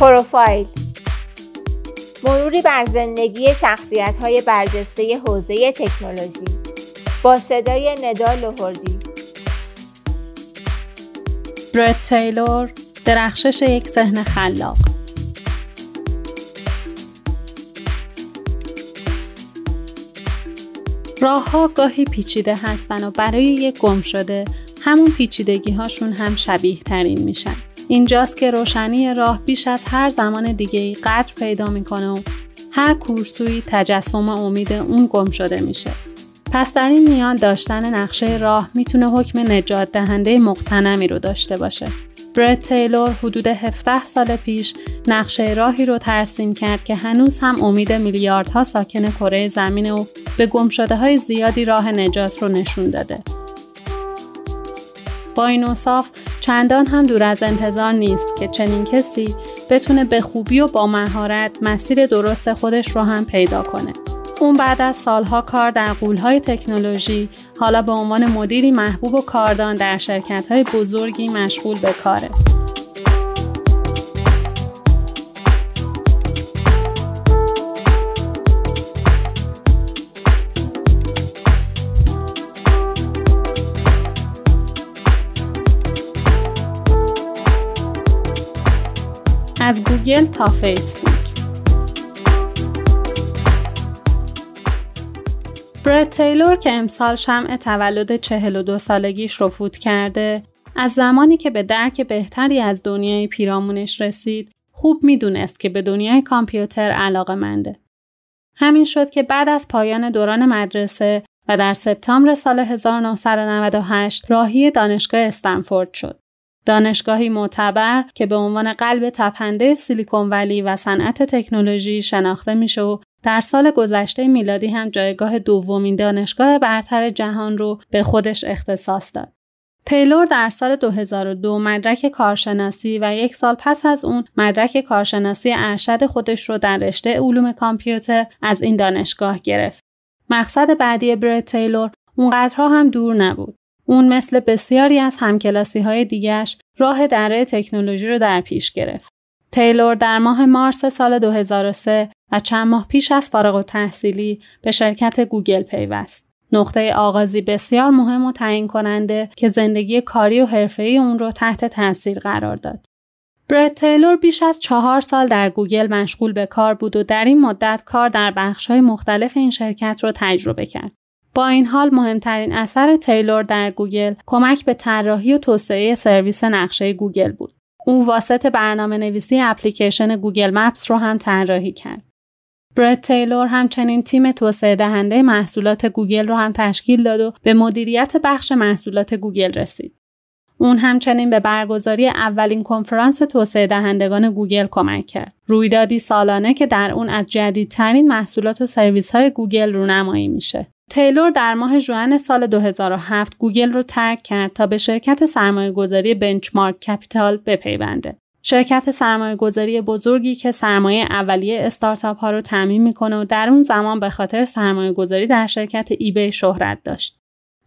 پروفایل. مروری بر زندگی شخصیت های برجسته حوزه تکنولوژی. با صدای ندا لوهردی برت تیلور درخشش یک ذهن خلاق. راه ها گاهی پیچیده هستن و برای یک گم شده همون پیچیدگی هاشون هم شبیه ترین میشن. اینجاست که روشنی راه بیش از هر زمان دیگه ای قدر پیدا می‌کنه و هر کورسوی تجسم امید اون گم شده میشه. پس در این میان داشتن نقشه راه می‌تونه حکم نجات دهنده مقتنمی رو داشته باشه. برد تیلور حدود 17 سال پیش نقشه راهی رو ترسیم کرد که هنوز هم امید میلیاردها ساکن کره زمین و به گمشده های زیادی راه نجات رو نشون داده. با این اصاف چندان هم دور از انتظار نیست که چنین کسی بتونه به خوبی و با مهارت مسیر درست خودش رو هم پیدا کنه. اون بعد از سالها کار در قولهای تکنولوژی حالا به عنوان مدیری محبوب و کاردان در شرکت‌های بزرگی مشغول به کاره. از گوگل تا فیسبوک برد تیلور که امسال شمع تولد 42 سالگیش رو فوت کرده از زمانی که به درک بهتری از دنیای پیرامونش رسید خوب می‌دونست که به دنیای کامپیوتر علاقه منده. همین شد که بعد از پایان دوران مدرسه و در سپتامبر سال 1998 راهی دانشگاه استنفورد شد. دانشگاهی معتبر که به عنوان قلب تپنده سیلیکون ولی و صنعت تکنولوژی شناخته میشه و در سال گذشته میلادی هم جایگاه دومین دانشگاه برتر جهان رو به خودش اختصاص داد. تیلور در سال 2002 مدرک کارشناسی و یک سال پس از اون مدرک کارشناسی ارشد خودش رو در رشته علوم کامپیوتر از این دانشگاه گرفت. مقصد بعدی برد تیلور اونقدرها هم دور نبود. اون مثل بسیاری از همکلاسی های دیگش راه دره تکنولوژی رو در پیش گرفت. تیلور در ماه مارس سال 2003 و چند ماه پیش از فارغ التحصیلی به شرکت گوگل پیوست. نقطه آغازی بسیار مهم و تعیین کننده که زندگی کاری و حرفه‌ای اون رو تحت تاثیر قرار داد. برد تیلور بیش از چهار سال در گوگل مشغول به کار بود و در این مدت کار در بخش‌های مختلف این شرکت رو تجربه کرد. با این حال مهمترین اثر تیلور در گوگل کمک به طراحی و توسعه سرویس نقشه گوگل بود. او واسط برنامه نویسی اپلیکیشن Google Maps رو هم طراحی کرد. برد تیلور همچنین تیم توسعه دهنده محصولات گوگل رو هم تشکیل داد و به مدیریت بخش محصولات گوگل رسید. اون همچنین به برگزاری اولین کنفرانس توسعه دهندگان گوگل کمک کرد. رویدادی سالانه که در اون از جدیدترین محصولات و سرویس های گوگل رونمایی میشه. تیلور در ماه ژوئن سال 2007 گوگل رو ترک کرد تا به شرکت سرمایه گذاری Benchmark Capital بپیونده. شرکت سرمایه گذاری بزرگی که سرمایه اولیه استارتاپ ها رو تأمین می‌کنه و در اون زمان به خاطر سرمایه گذاری در شرکت eBay شهرت داشت.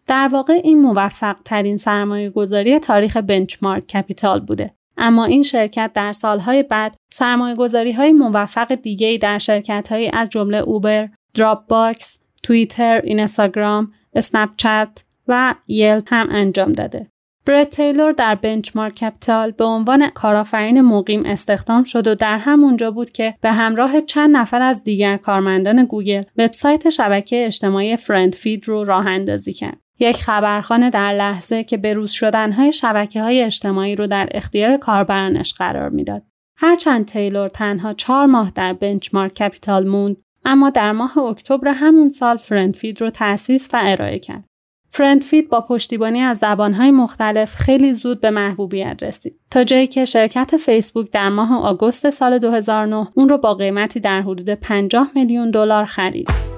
در واقع این موفق ترین سرمایه گذاری تاریخ Benchmark Capital بوده. اما این شرکت در سالهای بعد سرمایه گذاری های موفق دیگه‌ای در شرکت های از جمله اوبر، Dropbox، توییتر، اینستاگرام، Snapchat و Yelp هم انجام داده. برد تیلور در Benchmark Capital به عنوان کارآفرین مقیم استخدام شد و در همونجا بود که به همراه چند نفر از دیگر کارمندان گوگل وبسایت شبکه اجتماعی FriendFeed رو راه اندازی کرد. یک خبرخوان در لحظه که بروز شدنهای شبکه های اجتماعی رو در اختیار کاربرانش قرار می‌داد. هرچند تیلور تنها چهار ماه در Benchmark کپیتال موند اما در ماه اکتبر همون سال FriendFeed رو تأسیس و ارائه کرد. FriendFeed با پشتیبانی از زبانهای مختلف خیلی زود به محبوبیت رسید تا جایی که شرکت فیسبوک در ماه آگوست سال 2009 اون رو با قیمتی در حدود 50 میلیون دلار خرید.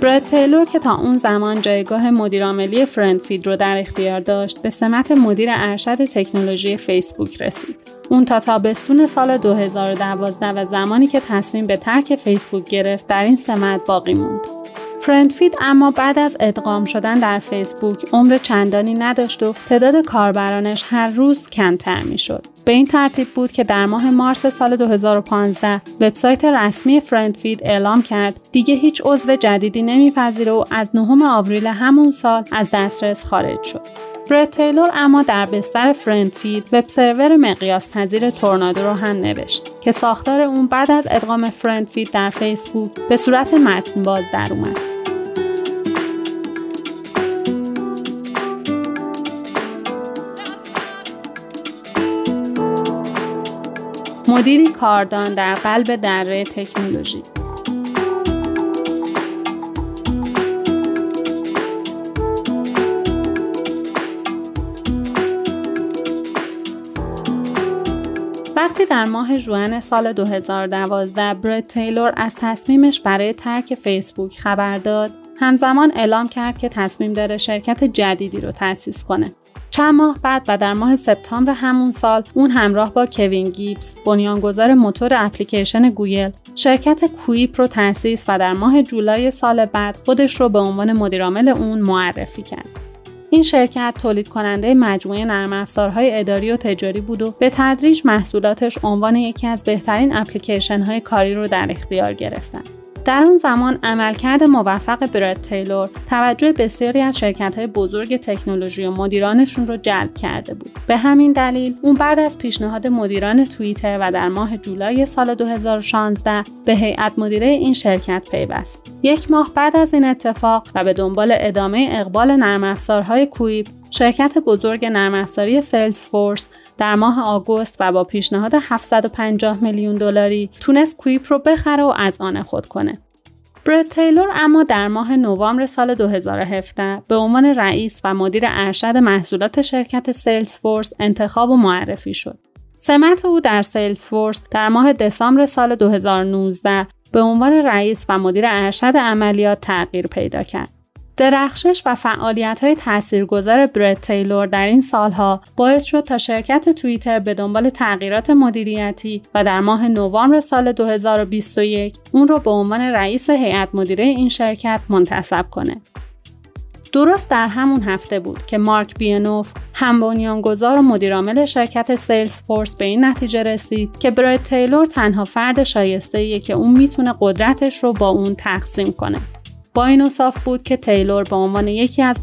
برد تیلور که تا اون زمان جایگاه مدیرعاملی FriendFeed رو در اختیار داشت به سمت مدیر ارشد تکنولوژی فیسبوک رسید. اون تا تابستون سال 2012 و زمانی که تصمیم به ترک فیسبوک گرفت در این سمت باقی موند. FriendFeed اما بعد از ادغام شدن در فیسبوک عمر چندانی نداشت و تعداد کاربرانش هر روز کمتر می‌شد. به این ترتیب بود که در ماه مارس سال 2015 وبسایت رسمی FriendFeed اعلام کرد دیگه هیچ عضو جدیدی نمیپذیره و از نهم آوریل همون سال از دسترس خارج شد. برد تیلور اما در بستر FriendFeed web server مقیاس پذیر Tornado رو هم نوشت که ساختار اون بعد از ادغام FriendFeed در فیسبوک به صورت متن باز در اومد. مدیری کاردان در قلب دره تکنولوژی وقتی در ماه جوان سال 2012 برد تیلور از تصمیمش برای ترک فیسبوک خبر داد، همزمان اعلام کرد که تصمیم داره شرکت جدیدی رو تأسیس کنه. چند ماه بعد و در ماه سپتامبر همون سال اون همراه با کوین گیبس بنیانگذار موتور اپلیکیشن گوگل شرکت Quip رو تأسیس و در ماه جولای سال بعد خودش رو به عنوان مدیرعامل اون معرفی کرد. این شرکت تولید کننده مجموعه نرم افزارهای اداری و تجاری بود و به تدریج محصولاتش عنوان یکی از بهترین اپلیکیشن های کاری رو در اختیار گرفتند. در اون زمان عملکرد موفق برد تیلور توجه بسیاری از شرکت های بزرگ تکنولوژی و مدیرانشون رو جلب کرده بود. به همین دلیل اون بعد از پیشنهاد مدیران توییتر و در ماه جولای سال 2016 به هیئت مدیره این شرکت پیوست. یک ماه بعد از این اتفاق و به دنبال ادامه اقبال نرم افزارهای Quip شرکت بزرگ نرم افزاری Salesforce در ماه آگوست و با پیشنهاد 750 میلیون دلاری تونست Quip رو بخره و از آن خود کنه. برد تیلور اما در ماه نوامبر سال 2017 به عنوان رئیس و مدیر ارشد محصولات شرکت Salesforce انتخاب و معرفی شد. سمت او در Salesforce در ماه دسامبر سال 2019 به عنوان رئیس و مدیر ارشد عملیات تغییر پیدا کرد. درخشش و فعالیت های تاثیرگذار برد تیلور در این سالها باعث شد تا شرکت توییتر به دنبال تغییرات مدیریتی و در ماه نوامبر سال 2021 اون رو به عنوان رئیس هیئت مدیره این شرکت منتصب کنه. درست در همون هفته بود که مارک بینوف هم بنیانگذار و مدیرعامل شرکت سیلز فورس به این نتیجه رسید که برد تیلور تنها فرد شایسته که اون می‌تونه قدرتش رو با اون تقسیم کنه. با این اصاف بود که تیلور به عنوان یکی از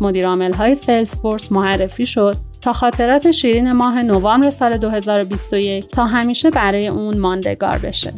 های سیلز فورس معرفی شد تا خاطرات شیرین ماه نوامبر سال 2021 تا همیشه برای اون ماندگار بشه.